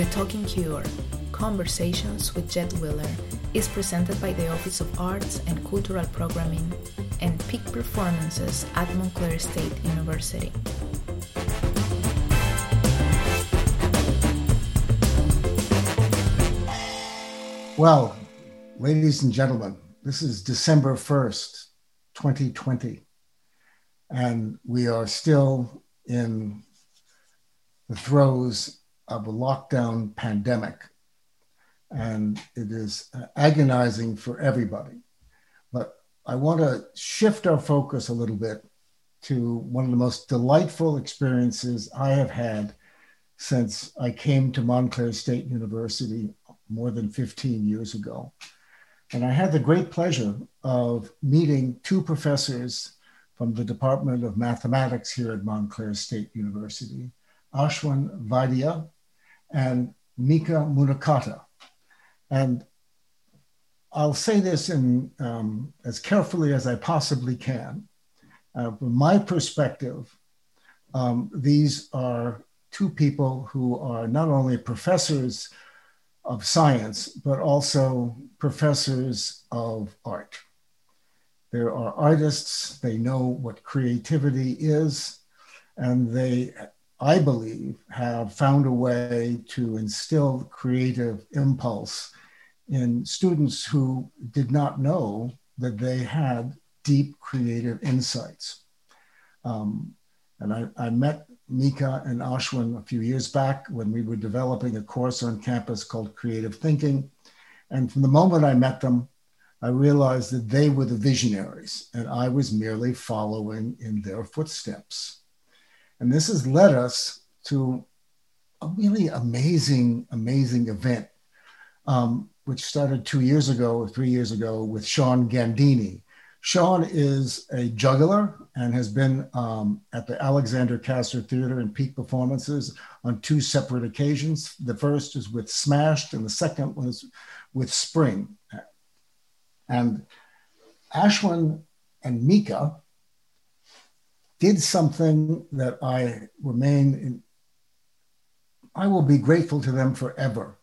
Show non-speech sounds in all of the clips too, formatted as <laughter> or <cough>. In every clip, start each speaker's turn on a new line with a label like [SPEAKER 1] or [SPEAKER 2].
[SPEAKER 1] The Talking Cure Conversations with Jed Wheeler is presented by the Office of Arts and Cultural Programming and Peak Performances at Montclair State University.
[SPEAKER 2] Well, ladies and gentlemen, this is December 1st, 2020, and we are still in the throes of a lockdown pandemic. And it is agonizing for everybody. But I want to shift our focus a little bit to one of the most delightful experiences I have had since I came to Montclair State University more than 15 years ago. And I had the great pleasure of meeting two professors from the Department of Mathematics here at Montclair State University, Ashwin Vaidya and Mika Munakata. And I'll say this in um, as carefully as I possibly can. Uh, from my perspective, um, these are two people who are not only professors of science, but also professors of art. There are artists, they know what creativity is, and they, I believe, have found a way to instill creative impulse in students who did not know that they had deep creative insights. Um, and I, I met Mika and Ashwin a few years back when we were developing a course on campus called Creative Thinking. And from the moment I met them, I realized that they were the visionaries and I was merely following in their footsteps. And this has led us to a really amazing, amazing event, um, which started two years ago or three years ago with Sean Gandini. Sean is a juggler and has been um, at the Alexander Kasser Theater in peak performances on two separate occasions. The first is with Smashed, and the second was with Spring. And Ashwin and Mika did something that I remain in, I will be grateful to them forever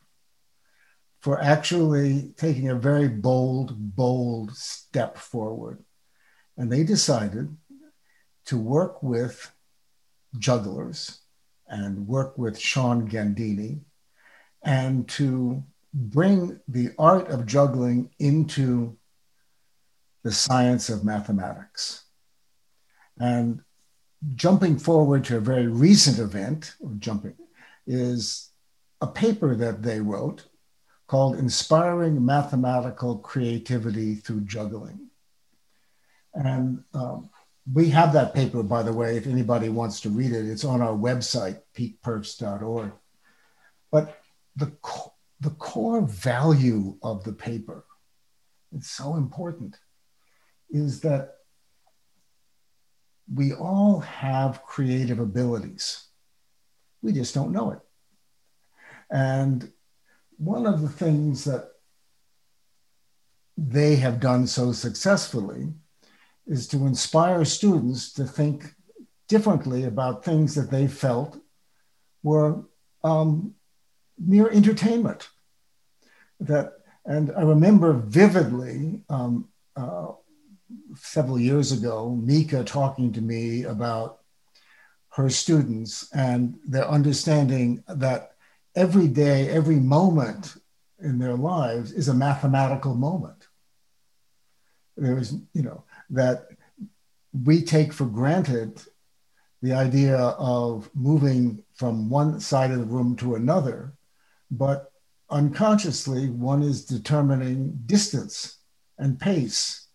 [SPEAKER 2] for actually taking a very bold, bold step forward. And they decided to work with jugglers and work with Sean Gandini and to bring the art of juggling into the science of mathematics. And jumping forward to a very recent event, jumping, is a paper that they wrote called Inspiring Mathematical Creativity Through Juggling. And um, we have that paper, by the way, if anybody wants to read it. It's on our website, peakperfs.org. But the, co- the core value of the paper, it's so important, is that we all have creative abilities. We just don't know it. And one of the things that they have done so successfully is to inspire students to think differently about things that they felt were um, mere entertainment. That, and I remember vividly um, uh, several years ago, Mika talking to me about her students and their understanding that every day, every moment in their lives is a mathematical moment. There's, you know, that we take for granted the idea of moving from one side of the room to another, but unconsciously one is determining distance and pace,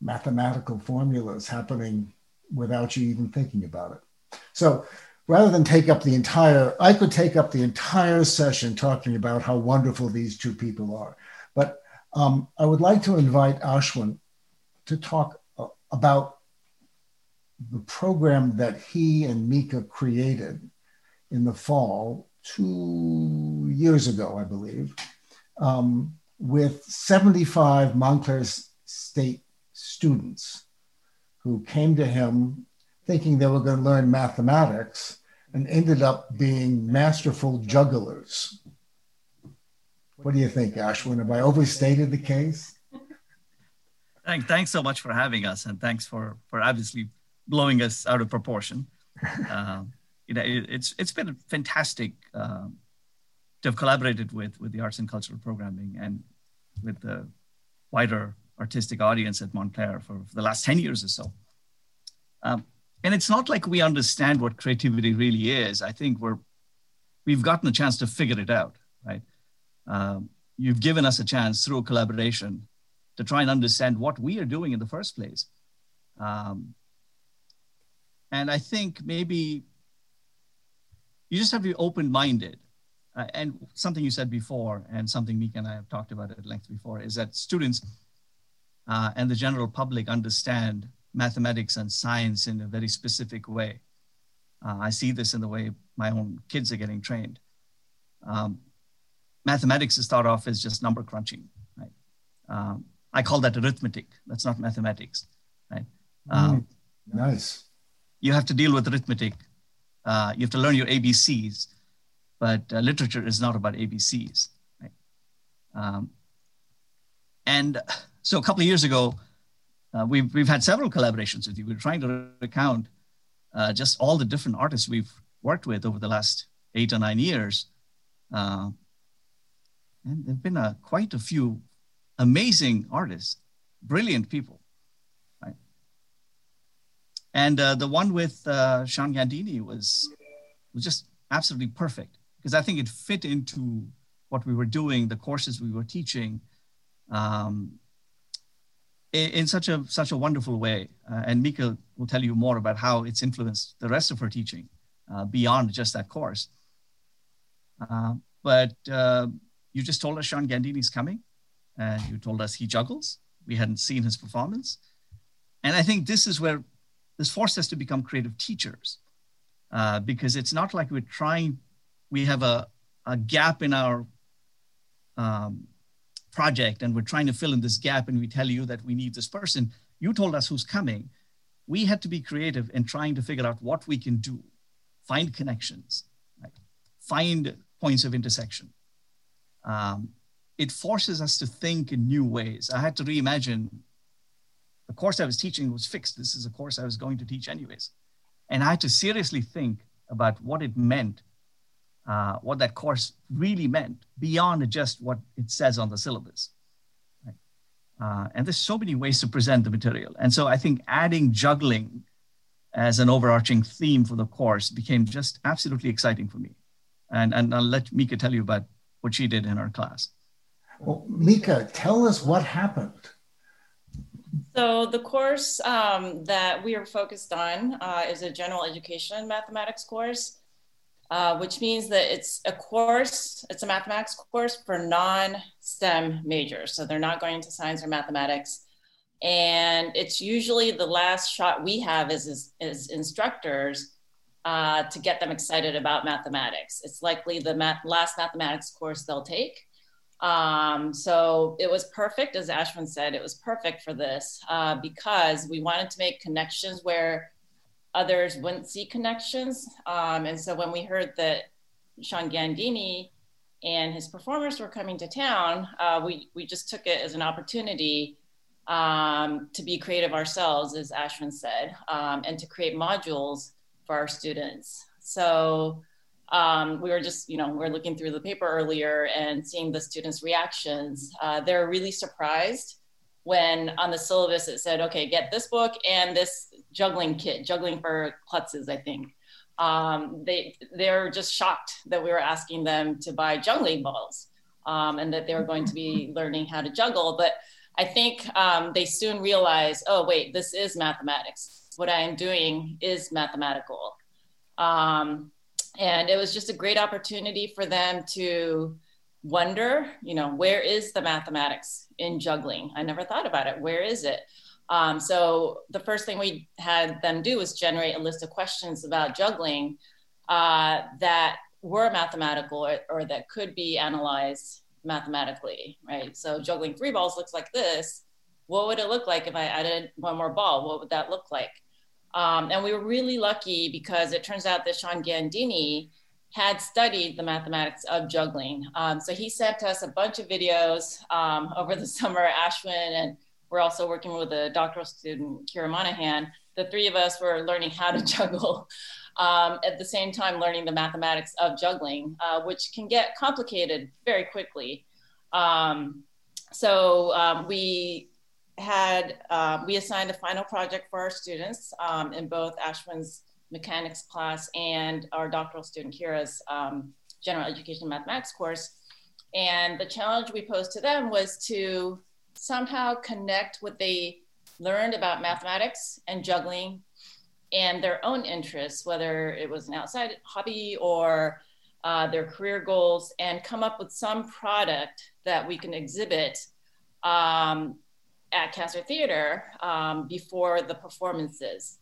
[SPEAKER 2] mathematical formulas happening without you even thinking about it. So rather than take up the entire, I could take up the entire session talking about how wonderful these two people are. But um, I would like to invite Ashwin to talk uh, about the program that he and Mika created in the fall two years ago, I believe, um, with 75 Montclair State students who came to him thinking they were going to learn mathematics and ended up being masterful jugglers. What do you think, Ashwin? Have I overstated the case?
[SPEAKER 3] Thank, thanks so much for having us, and thanks for for obviously blowing us out of proportion. <laughs> Uh, you know, it, it's it's been fantastic uh, to have collaborated with with the arts and cultural programming and with the wider artistic audience at Montclair for, for the last ten years or so. Um, and it's not like we understand what creativity really is. I think we're we've gotten a chance to figure it out, right? Um, you've given us a chance through collaboration to try and understand what we are doing in the first place. Um, and I think maybe you just have to be open minded. Uh, and something you said before, and something Mika and I have talked about at length before, is that students uh, and the general public understand mathematics and science in a very specific way. Uh, I see this in the way my own kids are getting trained. Um, mathematics is thought of as just number crunching, right? Um, I call that arithmetic. That's not mathematics, right?
[SPEAKER 2] Um, mm, nice.
[SPEAKER 3] You have to deal with arithmetic. Uh, you have to learn your ABCs, but uh, literature is not about ABCs, right? Um, and so a couple of years ago, uh, we've, we've had several collaborations with you. We're trying to recount uh, just all the different artists we've worked with over the last eight or nine years. Uh, and there have been a, quite a few amazing artists, brilliant people, right? And uh, the one with uh, Sean Gandini was was just absolutely perfect because I think it fit into what we were doing, the courses we were teaching, um, in, such a such a wonderful way. Uh, and Mika will tell you more about how it's influenced the rest of her teaching uh, beyond just that course. Uh, but uh, you just told us Sean Gandini's coming and you told us he juggles. We hadn't seen his performance. And I think this is where this forced us to become creative teachers uh, because it's not like we're trying, we have a, a gap in our um, project and we're trying to fill in this gap and we tell you that we need this person. You told us who's coming. We had to be creative in trying to figure out what we can do, find connections, right? find points of intersection. Um, it forces us to think in new ways. I had to reimagine the course I was teaching was fixed. This is a course I was going to teach anyways. And I had to seriously think about what it meant, uh, what that course really meant beyond just what it says on the syllabus. Right? Uh, and there's so many ways to present the material. And so I think adding juggling as an overarching theme for the course became just absolutely exciting for me. And, and I'll let Mika tell you about what she did in our class.
[SPEAKER 2] Well, Mika, tell us what happened.
[SPEAKER 4] So the course um, that we are focused on uh, is a general education mathematics course, uh, which means that it's a course, it's a mathematics course for non-STEM majors. So they're not going into science or mathematics. And it's usually the last shot we have as, as instructors uh, to get them excited about mathematics. It's likely the math, last mathematics course they'll take. Um, so it was perfect, as Ashwin said, it was perfect for this uh, because we wanted to make connections where others wouldn't see connections. Um, and so when we heard that Sean Gandini and his performers were coming to town, uh, we, we just took it as an opportunity um, to be creative ourselves, as Ashwin said, um, and to create modules for our students. So um, we were just, you know, we are looking through the paper earlier and seeing the students' reactions. Uh, they're really surprised when on the syllabus it said, okay, get this book and this juggling kit, juggling for klutzes, I think. Um, they they're just shocked that we were asking them to buy juggling balls um, and that they were going to be learning how to juggle. But I think um, they soon realized, oh wait, this is mathematics. What I am doing is mathematical. Um, and it was just a great opportunity for them to wonder you know where is the mathematics in juggling? I never thought about it. Where is it? Um, so the first thing we had them do was generate a list of questions about juggling uh, that were mathematical or, or, that could be analyzed mathematically right? So juggling three balls looks like this. What would it look like if i added one more ball? What would that look like? Um, and we were really lucky because it turns out that Sean Gandini had studied the mathematics of juggling. Um, so he sent us a bunch of videos um, over the <laughs> summer, Ashwin, and we're also working with a doctoral student, Kira Monahan. The three of us were learning how to <laughs> juggle um, at the same time learning the mathematics of juggling, uh, which can get complicated very quickly. Um, so um, we had, uh, we assigned a final project for our students um, in both Ashwin's mechanics class and our doctoral student Kira's um, general education mathematics course. And the challenge we posed to them was to somehow connect what they learned about mathematics and juggling and their own interests, whether it was an outside hobby or uh, their career goals, and come up with some product that we can exhibit um, at Kasser Theater um, before the performances.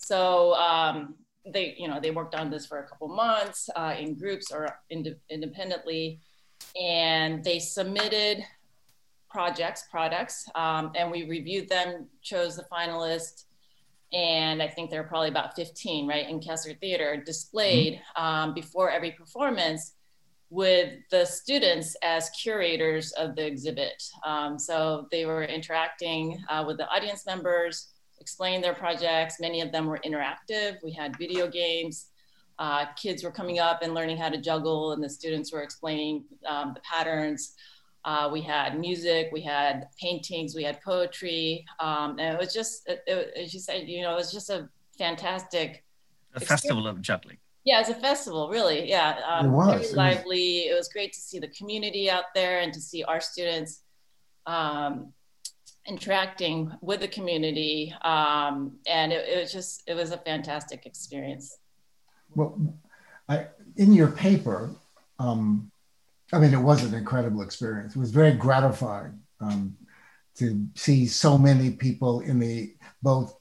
[SPEAKER 4] So um, they, you know, they worked on this for a couple months uh, in groups or ind- independently, and they submitted projects, products, um, and we reviewed them, chose the finalists, and I think there are probably about 15, right, in Kasser Theater displayed mm-hmm. um, before every performance with the students as curators of the exhibit. Um, so they were interacting uh, with the audience members, explaining their projects. Many of them were interactive. We had video games. Uh, kids were coming up and learning how to juggle, and the students were explaining um, the patterns. Uh, we had music, we had paintings, we had poetry, um, and it was just, it, it, as you said, you know, it was just a fantastic.
[SPEAKER 3] A experience. festival of juggling.
[SPEAKER 4] Yeah, it's a festival, really. Yeah, um, it was. very lively. It was great to see the community out there and to see our students um, interacting with the community, um, and it, it was just, it was a fantastic experience.
[SPEAKER 2] Well, I, in your paper, um, I mean, it was an incredible experience. It was very gratifying um, to see so many people in the both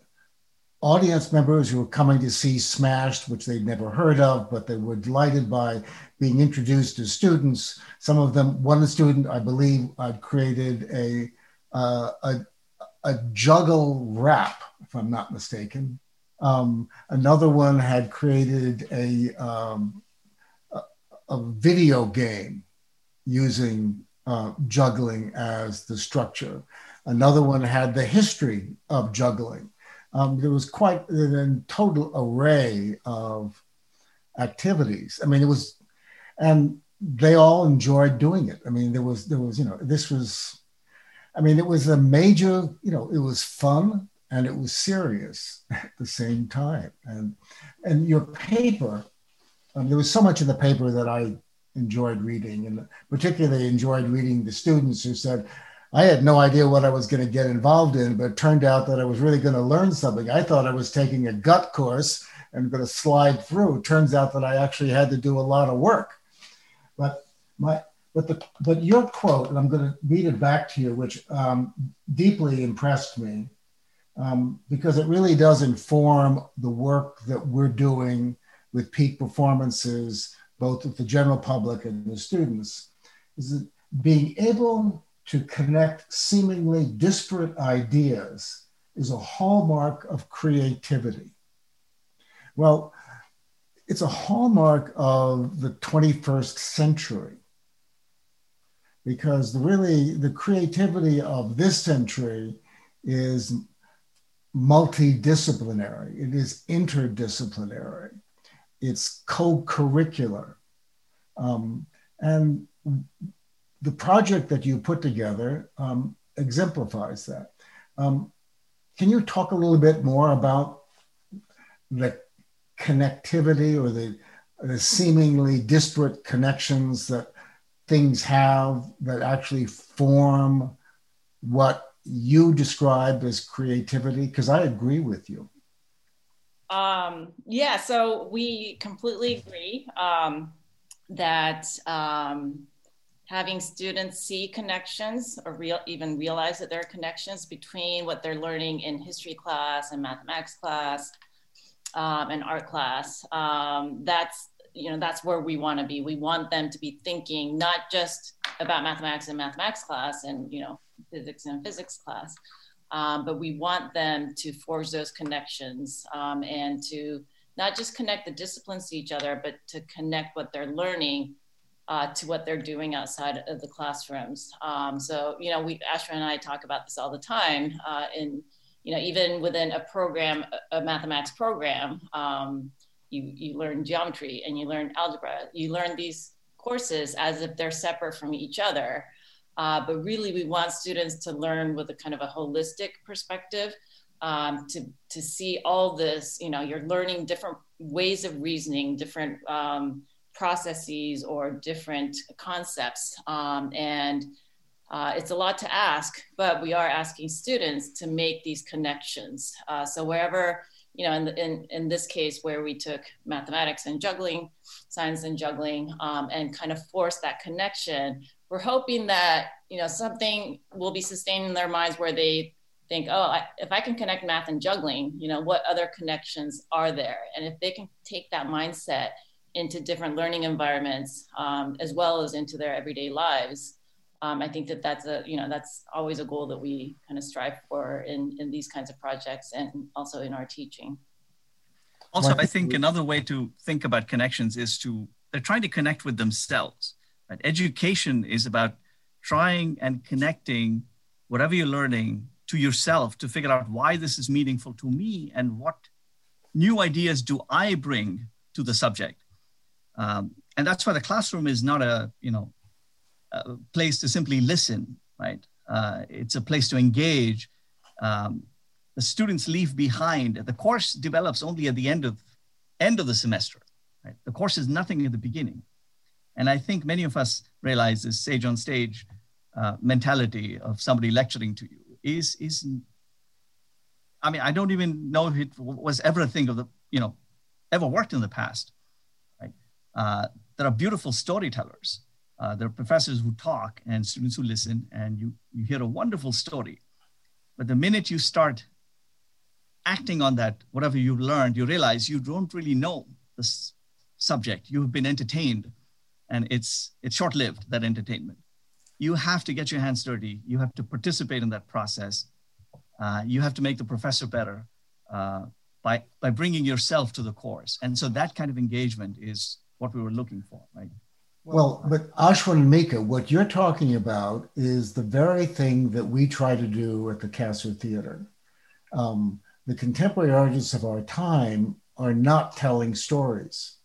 [SPEAKER 2] audience members who were coming to see Smashed, which they'd never heard of, but they were delighted by being introduced to students. Some of them, one student, I believe, had created a, uh, a, a juggle rap, if I'm not mistaken. Um, another one had created a, um, a, a video game using uh, juggling as the structure. Another one had the history of juggling. Um, there was quite a total array of activities. I mean, it was, and they all enjoyed doing it. I mean, there was, there was, you know, this was, I mean, it was a major, you know, it was fun and it was serious at the same time. And, and your paper, um, there was so much in the paper that I enjoyed reading, and particularly enjoyed reading the students who said, I had no idea what I was going to get involved in, but it turned out that I was really going to learn something. I thought I was taking a gut course and going to slide through. Turns out that I actually had to do a lot of work. But my but the but your quote, and I'm going to read it back to you, which um, deeply impressed me, um, because it really does inform the work that we're doing with peak performances both with the general public and the students, is that being able to connect seemingly disparate ideas is a hallmark of creativity. Well, it's a hallmark of the 21st century because the really the creativity of this century is multidisciplinary it is interdisciplinary it's co-curricular. Um, and the project that you put together um, exemplifies that. Um, can you talk a little bit more about the connectivity or the, the seemingly disparate connections that things have that actually form what you describe as creativity? Because I agree with you.
[SPEAKER 4] Um, yeah, so we completely agree um, that um, having students see connections or real, even realize that there are connections between what they're learning in history class and mathematics class um, and art class, um, that's you know that's where we want to be. We want them to be thinking not just about mathematics and mathematics class and you know physics and physics class, Um, but we want them to forge those connections um, and to not just connect the disciplines to each other, but to connect what they're learning uh, to what they're doing outside of the classrooms. Um, so, you know, we, Ashwin and I talk about this all the time. Uh, and, you know, even within a program, a mathematics program, um, you, you learn geometry and you learn algebra. You learn these courses as if they're separate from each other. Uh, but really, we want students to learn with a kind of a holistic perspective um, to, to see all this. You know, you're learning different ways of reasoning, different um, processes or different concepts. Um, and uh, it's a lot to ask, but we are asking students to make these connections. Uh, so wherever, you know, in, the, in, in this case where we took mathematics and juggling, science and juggling, um, and kind of forced that connection, we're hoping that, you know, something will be sustained in their minds where they think, oh, I, if I can connect math and juggling, you know, what other connections are there? And if they can take that mindset into different learning environments um, as well as into their everyday lives um, i think that that's a you know that's always a goal that we kind of strive for in in these kinds of projects and also in our teaching
[SPEAKER 3] also i think another way to think about connections is to they're trying to connect with themselves right? education is about trying and connecting whatever you're learning to yourself to figure out why this is meaningful to me and what new ideas do i bring to the subject um, and that's why the classroom is not a, you know, a place to simply listen, right? Uh, it's a place to engage. Um, the students leave behind. The course develops only at the end of end of the semester. Right? The course is nothing at the beginning. And I think many of us realize this sage on stage uh, mentality of somebody lecturing to you is is. I mean, I don't even know if it was ever a thing of the you know ever worked in the past. Uh, there are beautiful storytellers. Uh, there are professors who talk and students who listen, and you, you hear a wonderful story. But the minute you start acting on that, whatever you've learned, you realize you don't really know the subject. You've been entertained, and it's, it's short lived, that entertainment. You have to get your hands dirty. You have to participate in that process. Uh, you have to make the professor better uh, by, by bringing yourself to the course. And so that kind of engagement is what we were looking for, right?
[SPEAKER 2] Well, but Ashwin and Mika, what you're talking about is the very thing that we try to do at the Kasser Theater. Um, the contemporary artists of our time are not telling stories.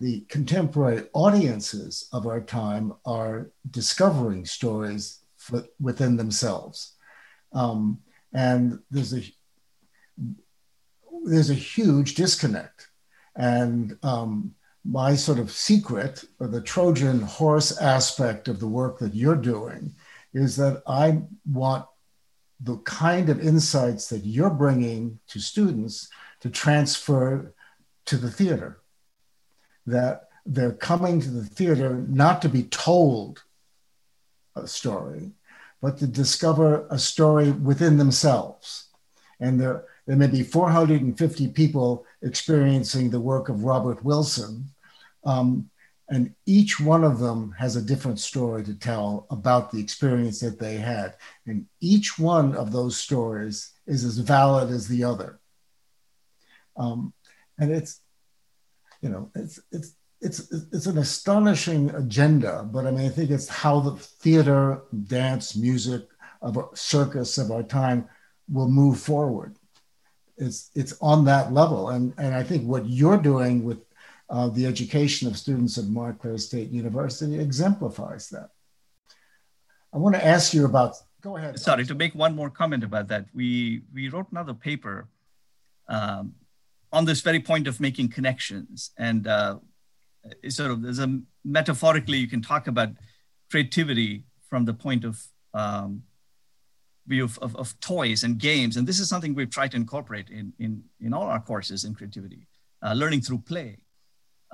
[SPEAKER 2] The contemporary audiences of our time are discovering stories for, within themselves. Um, and there's a there's a huge disconnect. And um, my sort of secret or the Trojan horse aspect of the work that you're doing is that I want the kind of insights that you're bringing to students to transfer to the theater. That they're coming to the theater not to be told a story, but to discover a story within themselves. And there, there may be 450 people experiencing the work of Robert Wilson, um, and each one of them has a different story to tell about the experience that they had. And each one of those stories is as valid as the other. Um, and it's, you know, it's, it's, it's, it's an astonishing agenda, but I mean, I think it's how the theater, dance, music, of a circus of our time will move forward. It's, it's on that level. And, and I think what you're doing with uh, the education of students at Montclair State University exemplifies that. I want to ask you about, go ahead.
[SPEAKER 3] Sorry, to make one more comment about that. We, we wrote another paper um, on this very point of making connections. And uh, sort of, there's a metaphorically, you can talk about creativity from the point of um, view of, of, of, toys and games. And this is something we've tried to incorporate in, in, in all our courses in creativity, uh, learning through play.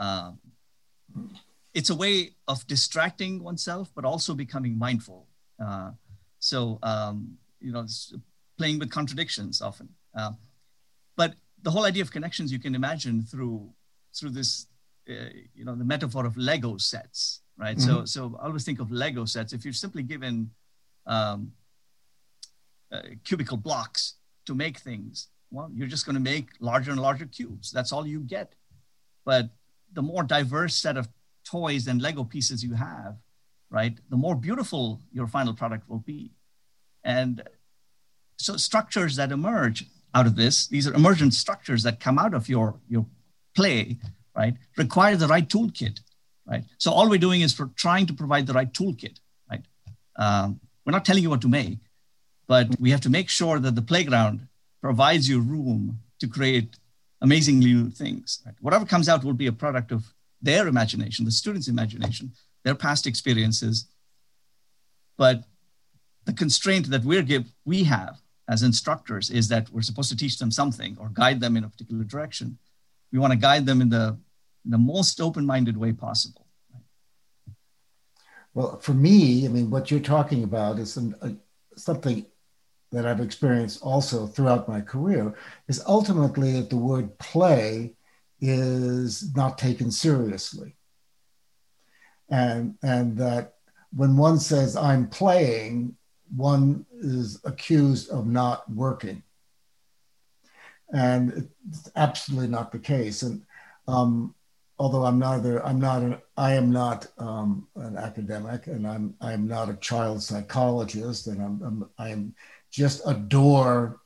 [SPEAKER 3] Um, it's a way of distracting oneself, but also becoming mindful. Uh, so, um, you know, playing with contradictions often. Uh, but the whole idea of connections you can imagine through through this, uh, you know, the metaphor of Lego sets, right? Mm-hmm. So, so I always think of Lego sets. If you're simply given um, uh, cubical blocks to make things. Well, you're just going to make larger and larger cubes. That's all you get. But the more diverse set of toys and Lego pieces you have, right, the more beautiful your final product will be. And so structures that emerge out of this, these are emergent structures that come out of your, your play, right, require the right toolkit, right? So all we're doing is for trying to provide the right toolkit, right? Um, we're not telling you what to make, but we have to make sure that the playground provides you room to create amazingly new things. Right? Whatever comes out will be a product of their imagination, the students' imagination, their past experiences. But the constraint that we're give, we have as instructors is that we're supposed to teach them something or guide them in a particular direction. We want to guide them in the, in the most open-minded way possible.
[SPEAKER 2] Well, for me, I mean, what you're talking about is some, uh, something that I've experienced also throughout my career is ultimately that the word play is not taken seriously. And, and that when one says, I'm playing, one is accused of not working. And it's absolutely not the case. And um, although I'm neither, I'm not, an, I am not um, an academic, and I'm, I'm not a child psychologist, and I'm, I'm I am just adore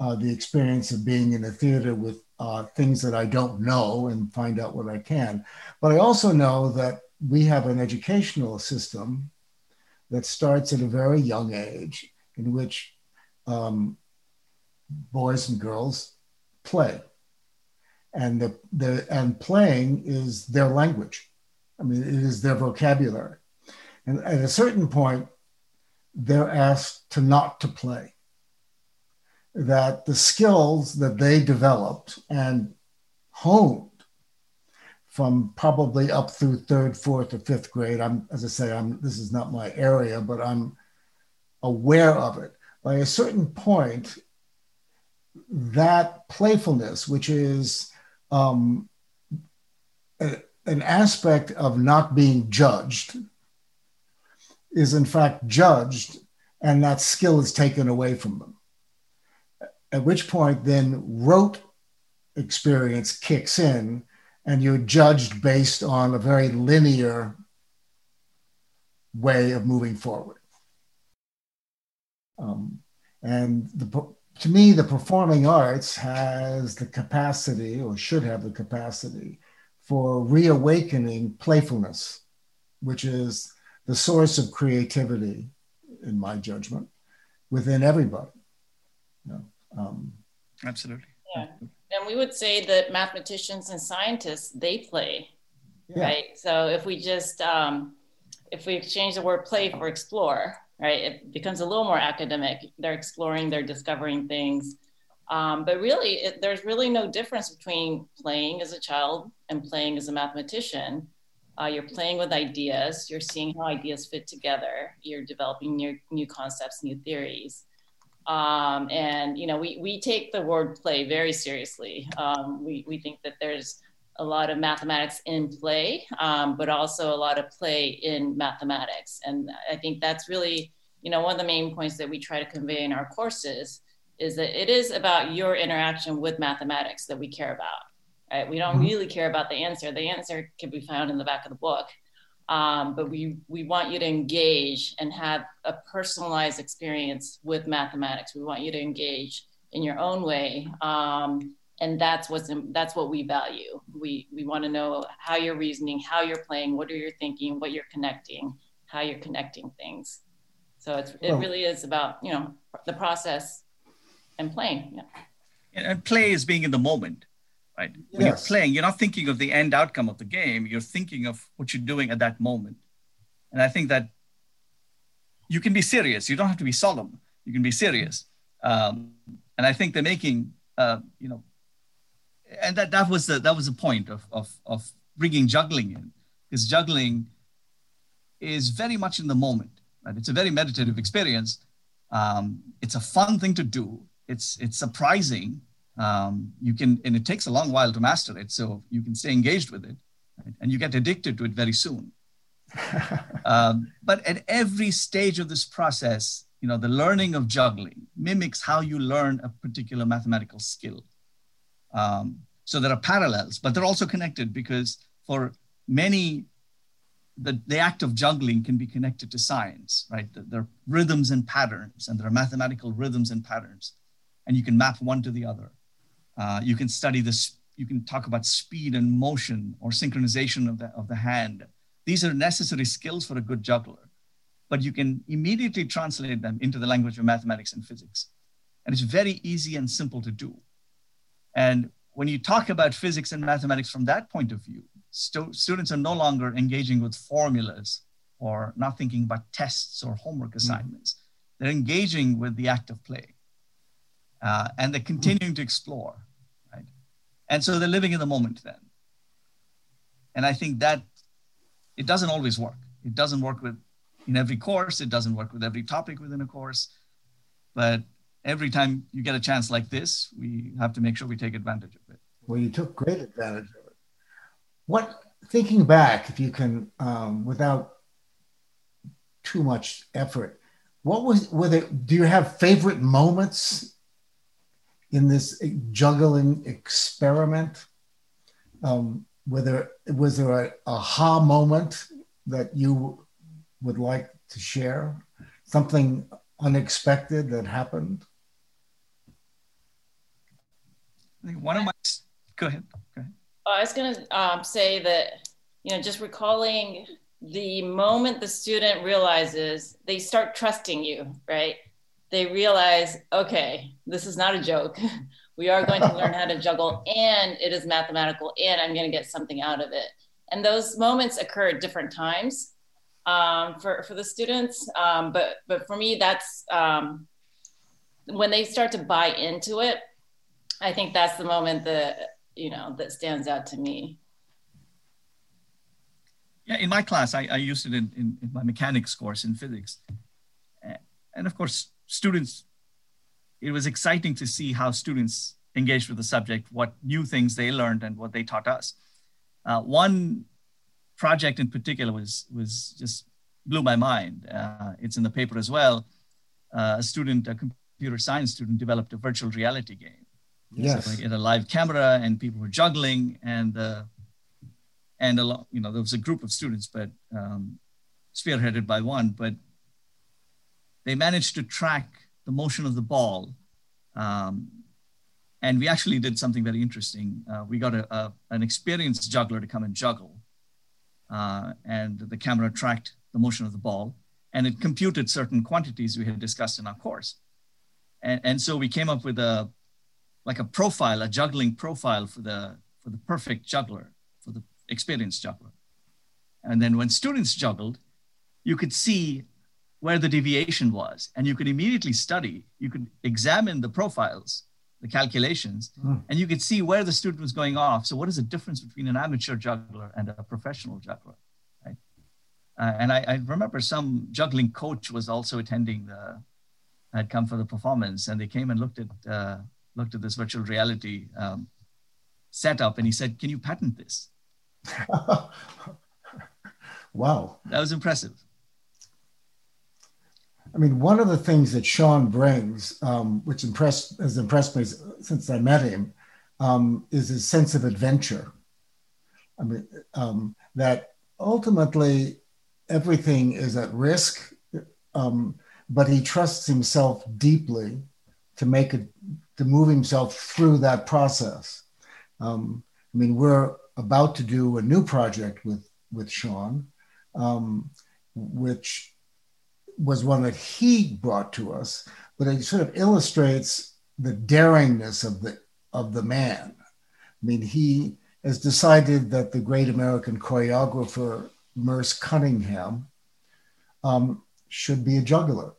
[SPEAKER 2] uh, the experience of being in a theater with uh, things that I don't know and find out what I can. But I also know that we have an educational system that starts at a very young age in which um, boys and girls play. And, the, the, and playing is their language. I mean, it is their vocabulary. And at a certain point, they're asked to not to play. That the skills that they developed and honed from probably up through third, fourth, or fifth grade. I'm, as I say, I'm this is not my area, but I'm aware of it. By a certain point, that playfulness, which is um, a, an aspect of not being judged, is in fact judged and that skill is taken away from them. At which point, then rote experience kicks in and you're judged based on a very linear way of moving forward. Um, and the, to me, the performing arts has the capacity, or should have the capacity, for reawakening playfulness, which is the source of creativity, in my judgment, within everybody. You know, um,
[SPEAKER 3] Absolutely.
[SPEAKER 4] Yeah. And we would say that mathematicians and scientists, they play, yeah. right? So if we just, um, if we exchange the word play for explore, right, it becomes a little more academic. They're exploring, they're discovering things. Um, but really, it, there's really no difference between playing as a child and playing as a mathematician. Uh, you're playing with ideas, you're seeing how ideas fit together, you're developing new, new concepts, new theories. Um, and, you know, we, we take the word play very seriously. Um, we, we think that there's a lot of mathematics in play, um, but also a lot of play in mathematics. And I think that's really, you know, one of the main points that we try to convey in our courses is that it is about your interaction with mathematics that we care about right? We don't mm-hmm. really care about the answer. The answer can be found in the back of the book. Um, but we, we want you to engage and have a personalized experience with mathematics. We want you to engage in your own way. Um, and that's what's in, that's what we value. We, we want to know how you're reasoning, how you're playing, what are you thinking, what you're connecting, how you're connecting things. So it's, it really is about, you know, the process and playing. Yeah.
[SPEAKER 3] And play is being in the moment right? When you're playing, you're not thinking of the end outcome of the game. You're thinking of what you're doing at that moment. And I think that you can be serious. You don't have to be solemn. You can be serious. Um, and I think they're making, uh, you know, and that, that was the that was the point of of of bringing juggling in, because juggling is very much in the moment. Right? It's a very meditative experience. Um, it's a fun thing to do. It's it's surprising um, you can and it takes a long while to master it so you can stay engaged with it right? and you get addicted to it very soon <laughs> um, but at every stage of this process you know, the learning of juggling mimics how you learn a particular mathematical skill. Um, so there are parallels, but they're also connected because for many, the, the act of juggling can be connected to science, right? There are rhythms and patterns, and there are mathematical rhythms and patterns, and you can map one to the other. Uh, you can study this, you can talk about speed and motion or synchronization of the, of the hand. These are necessary skills for a good juggler, but you can immediately translate them into the language of mathematics and physics. And it's very easy and simple to do. And when you talk about physics and mathematics from that point of view, stu- students are no longer engaging with formulas or not thinking about tests or homework mm-hmm. assignments. Mm-hmm. They're engaging with the act of play. Uh, and they're continuing to explore, right? And so they're living in the moment then. And I think that it doesn't always work. It doesn't work with in every course. It doesn't work with every topic within a course. But every time you get a chance like this, we have to make sure we take advantage of it.
[SPEAKER 2] Well, you took great advantage of it. What, thinking back, if you can, um, without too much effort, what was, were there, do you have favorite moments in this juggling experiment? Um, whether was there a aha moment that you would like to share? Something unexpected that happened?
[SPEAKER 3] I think one of my go ahead. Go ahead.
[SPEAKER 4] I was going to um, say that you know just recalling the moment the student realizes they start trusting you, right? They realize, okay, this is not a joke. <laughs> we are going to learn how to juggle, and it is mathematical, and I'm going to get something out of it. And those moments occur at different times um, for for the students. Um, but but for me, that's um, when they start to buy into it I think that's the moment that you know that stands out to me.
[SPEAKER 3] Yeah, in my class, I, I used it in, in, in, my mechanics course in physics, and of course, students. It was exciting to see how students engaged with the subject, what new things they learned, and what they taught us. Uh, one project in particular was was just blew my mind. Uh, it's in the paper as well. Uh, a student, a computer science student, developed a virtual reality game
[SPEAKER 2] Yes.
[SPEAKER 3] So like in a live camera and people were juggling and uh, and a lot, you know, there was a group of students, but um, spearheaded by one, but they managed to track the motion of the ball. Um, and we actually did something very interesting. Uh, we got a, a, an experienced juggler to come and juggle. Uh, and the camera tracked the motion of the ball and it computed certain quantities we had discussed in our course. And, and so we came up with a like a profile, a juggling profile for the for the perfect juggler, for the experienced juggler. And then when students juggled, you could see where the deviation was, and you could immediately study. You could examine the profiles, the calculations, mm. and you could see where the student was going off. So, what is the difference between an amateur juggler and a professional juggler? Right? Uh, and I, I remember some juggling coach was also attending the had come for the performance, and they came and looked at. Uh, looked at this virtual reality um, setup and he said, Can you patent this? <laughs>
[SPEAKER 2] wow.
[SPEAKER 3] That was impressive.
[SPEAKER 2] I mean, one of the things that Sean brings, um, which impressed has impressed me since I met him, um, is his sense of adventure. I mean, um, that ultimately everything is at risk, um, but he trusts himself deeply to make it to move himself through that process. Um, I mean, we're about to do a new project with with Sean, um, which was one that he brought to us, but it sort of illustrates the daringness of the of the man. I mean, he has decided that the great American choreographer Merce Cunningham um, should be a juggler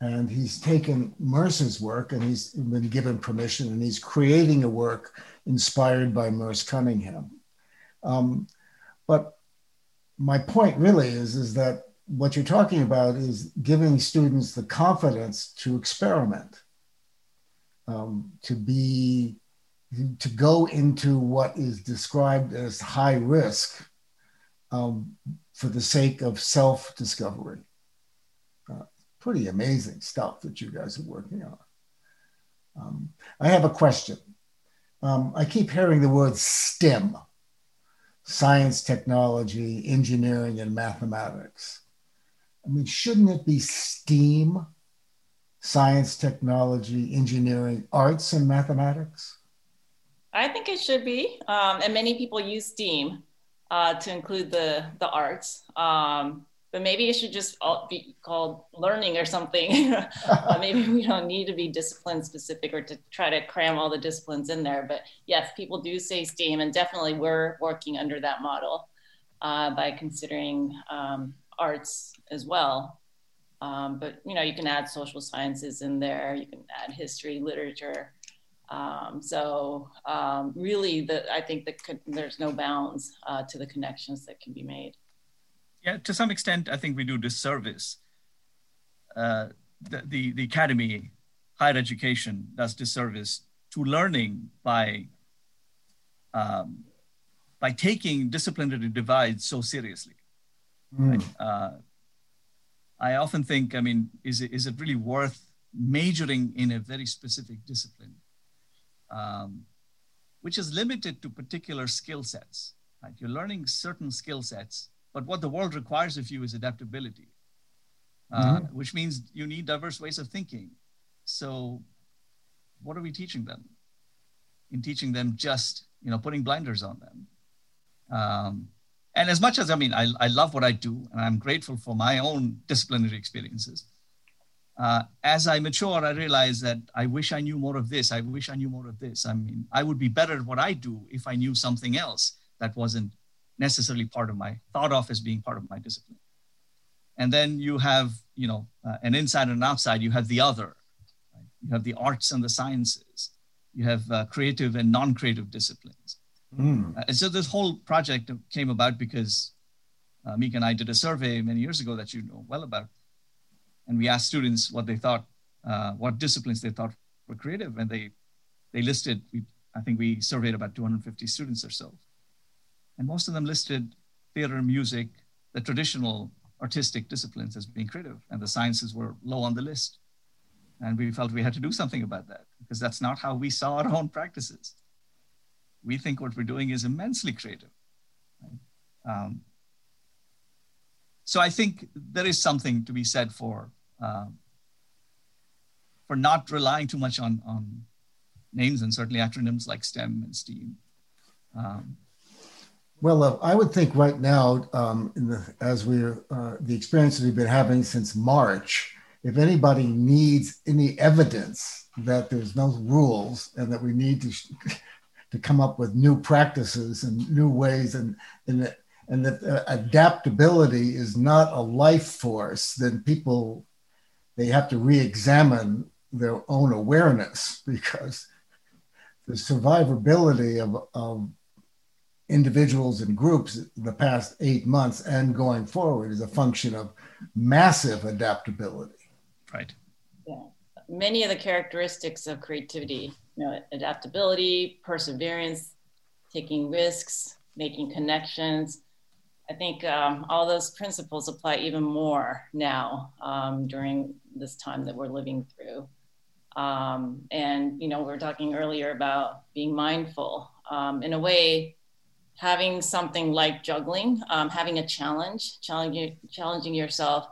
[SPEAKER 2] and he's taken Merce's work and he's been given permission and he's creating a work inspired by Merce Cunningham. Um, but my point really is, is that what you're talking about is giving students the confidence to experiment, um, to be, to go into what is described as high risk um, for the sake of self discovery. pretty amazing stuff that you guys are working on. Um, I have a question. Um, I keep hearing the word STEM science, technology, engineering, and mathematics. I mean, shouldn't it be STEAM? Science, technology, engineering, arts, and mathematics?
[SPEAKER 4] I think it should be. Um, and many people use STEAM uh, to include the, the arts. Um, but maybe it should just be called learning or something. <laughs> uh, maybe we don't need to be discipline specific or to try to cram all the disciplines in there. But yes, people do say STEAM, and definitely we're working under that model uh, by considering um, arts as well. Um, but you know, you can add social sciences in there. You can add history, literature. Um, so um, really, the, I think that there's no bounds uh, to the connections that can be made
[SPEAKER 3] yeah, to some extent, I think we do disservice. Uh, the, the, the academy, higher education, does disservice to learning by um, by taking disciplinary divides so seriously. Mm. Right? Uh, I often think, I mean, is it, is it really worth majoring in a very specific discipline, um, which is limited to particular skill sets? Right? You're learning certain skill sets but what the world requires of you is adaptability, uh, mm-hmm. which means you need diverse ways of thinking. So, what are we teaching them? In teaching them just, you know, putting blinders on them. Um, and as much as I mean, I, I love what I do, and I'm grateful for my own disciplinary experiences. Uh, as I mature, I realize that I wish I knew more of this. I wish I knew more of this. I mean, I would be better at what I do if I knew something else that wasn't necessarily part of my thought of as being part of my discipline. And then you have, you know, uh, an inside and an outside. You have the other. Right? You have the arts and the sciences. You have uh, creative and non-creative disciplines. Mm. And so this whole project came about because uh, Mika and I did a survey many years ago that you know well about, and we asked students what they thought, uh, what disciplines they thought were creative, and they they listed. We, I think we surveyed about 250 students or so, and most of them listed theater, music, the traditional artistic disciplines as being creative, and the sciences were low on the list. And we felt we had to do something about that because that's not how we saw our own practices. We think what we're doing is immensely creative. Right? Um, so I think there is something to be said for uh, for not relying too much on on names and certainly acronyms like STEM and STEAM. Um,
[SPEAKER 2] well, uh, I would think right now, um, the, as we're uh, the experience we've been having since March, if anybody needs any evidence that there's no rules and that we need to to come up with new practices and new ways and and and that uh, adaptability is not a life force, then people they have to re-examine their own awareness because the survivability of, of individuals and groups in the past eight months and going forward is a function of massive adaptability.
[SPEAKER 3] Right.
[SPEAKER 4] Yeah. Many of the characteristics of creativity, you know, adaptability, perseverance, taking risks, making connections. I think um, all those principles apply even more now um, during this time that we're living through. Um, and, you know, we were talking earlier about being mindful. Um, in a way, having something like juggling, um, having a challenge, challenging, challenging yourself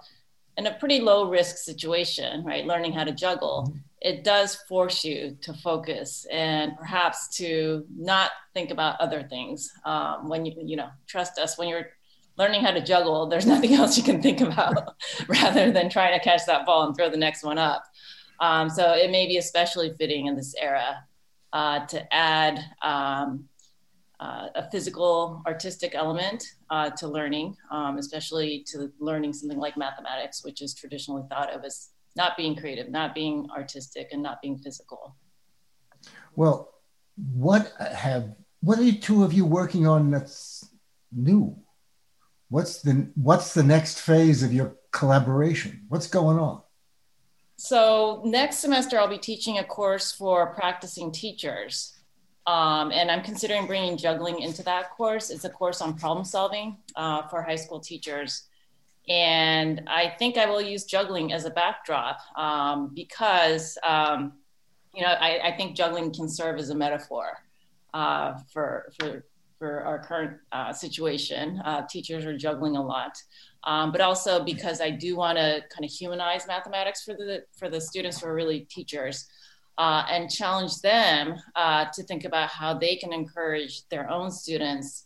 [SPEAKER 4] in a pretty low risk situation, right? Learning how to juggle, mm-hmm. It does force you to focus and perhaps to not think about other things. Um, when you, you know, trust us, when you're learning how to juggle, there's <laughs> nothing else you can think about <laughs> rather than trying to catch that ball and throw the next one up. Um, so it may be especially fitting in this era uh, to add um, uh, a physical artistic element uh, to learning, um, especially to learning something like mathematics, which is traditionally thought of as not being creative, not being artistic, and not being physical.
[SPEAKER 2] Well, what have what are the two of you working on that's new? What's the what's the next phase of your collaboration? What's going on?
[SPEAKER 4] So next semester, I'll be teaching a course for practicing teachers. Um, and I'm considering bringing juggling into that course. It's a course on problem solving uh, for high school teachers. And I think I will use juggling as a backdrop um, because, um, you know, I, I, think juggling can serve as a metaphor uh, for, for, for our current uh, situation. Uh, teachers are juggling a lot, um, but also because I do want to kind of humanize mathematics for the, for the students who are really teachers. Uh, and challenge them uh, to think about how they can encourage their own students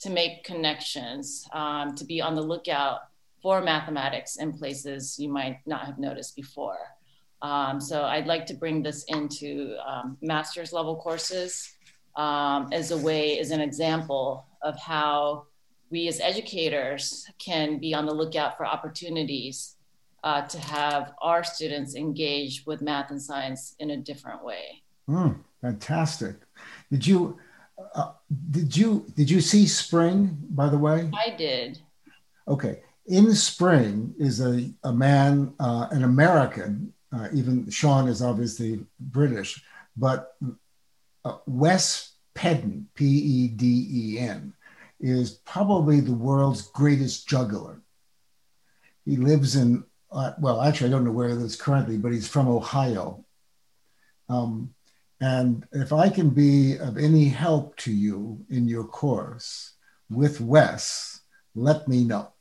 [SPEAKER 4] to make connections, um, to be on the lookout for mathematics in places you might not have noticed before. Um, so I'd like to bring this into um, master's level courses um, as a way, as an example of how we as educators can be on the lookout for opportunities uh, to have our students engage with math and science in a different way.
[SPEAKER 2] Mm, fantastic. Did you uh, did you did you see Spring by the way?
[SPEAKER 4] I did.
[SPEAKER 2] Okay in spring is a, a man, uh, an American, uh, even Sean is obviously British, but uh, Wes Peden, P E D E N, is probably the world's greatest juggler. He lives in, uh, well, actually, I don't know where he lives currently, but he's from Ohio. Um, and if I can be of any help to you in your course with Wes, let me know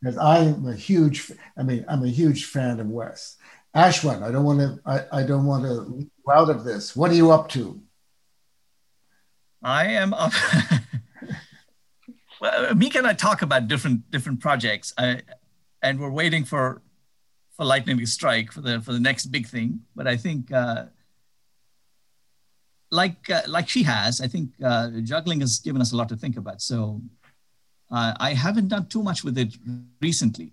[SPEAKER 2] because I'm a huge, I mean, I'm a huge fan of Wes. Ashwin, I don't want to, I, I don't want to leave you out of this. What are you up to?
[SPEAKER 3] I am up. <laughs> well, Mika and I talk about different different projects, I, and we're waiting for for lightning to strike for the for the next big thing. But I think, uh, like uh, like she has, I think uh, juggling has given us a lot to think about. So uh, I haven't done too much with it recently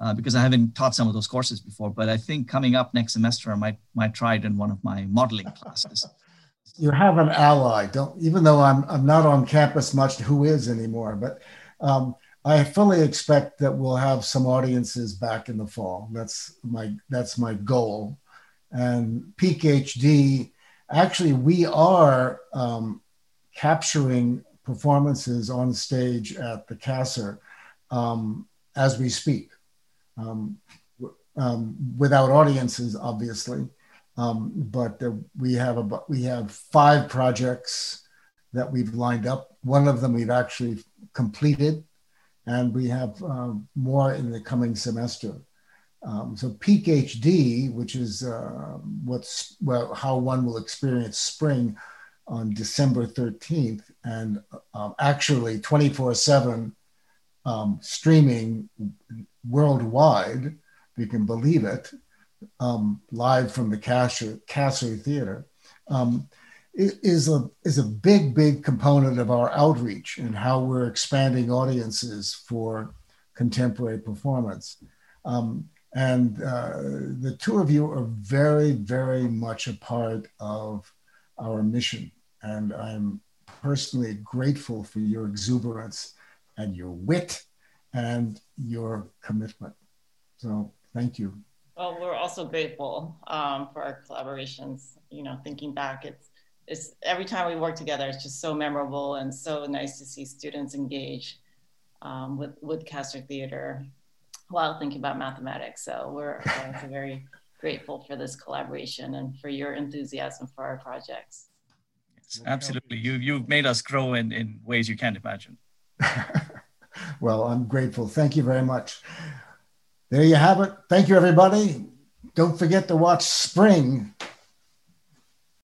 [SPEAKER 3] uh, because I haven't taught some of those courses before. But I think coming up next semester, I might might try it in one of my modeling classes. <laughs>
[SPEAKER 2] You have an ally, don't even though I'm I'm not on campus much. Who is anymore? But um, I fully expect that we'll have some audiences back in the fall. That's my that's my goal. And Peak HD, actually, we are um, capturing performances on stage at the Kasser um, as we speak, um, um, without audiences, obviously. Um, but we have a, we have five projects that we've lined up. One of them we've actually completed, and we have uh, more in the coming semester. Um, so Peak HD, which is uh, what's well, how one will experience spring on December 13th, and um, actually 24 7 um, streaming worldwide, if you can believe it, um, live from the Kasser, Kasser Theater, um, is a, is a big, big component of our outreach and how we're expanding audiences for contemporary performance. Um, and uh, the two of you are very, very much a part of our mission and I'm personally grateful for your exuberance and your wit and your commitment. So thank you.
[SPEAKER 4] Well, we're also grateful um, for our collaborations. You know, thinking back, it's it's every time we work together, it's just so memorable and so nice to see students engage um, with with Kasser Theater while thinking about mathematics. So we're very grateful for this collaboration and for your enthusiasm for our projects
[SPEAKER 3] absolutely. You you've made us grow in in ways you can't imagine. <laughs>
[SPEAKER 2] well, I'm grateful. Thank you very much. There you have it. Thank you, everybody. Don't forget to watch Spring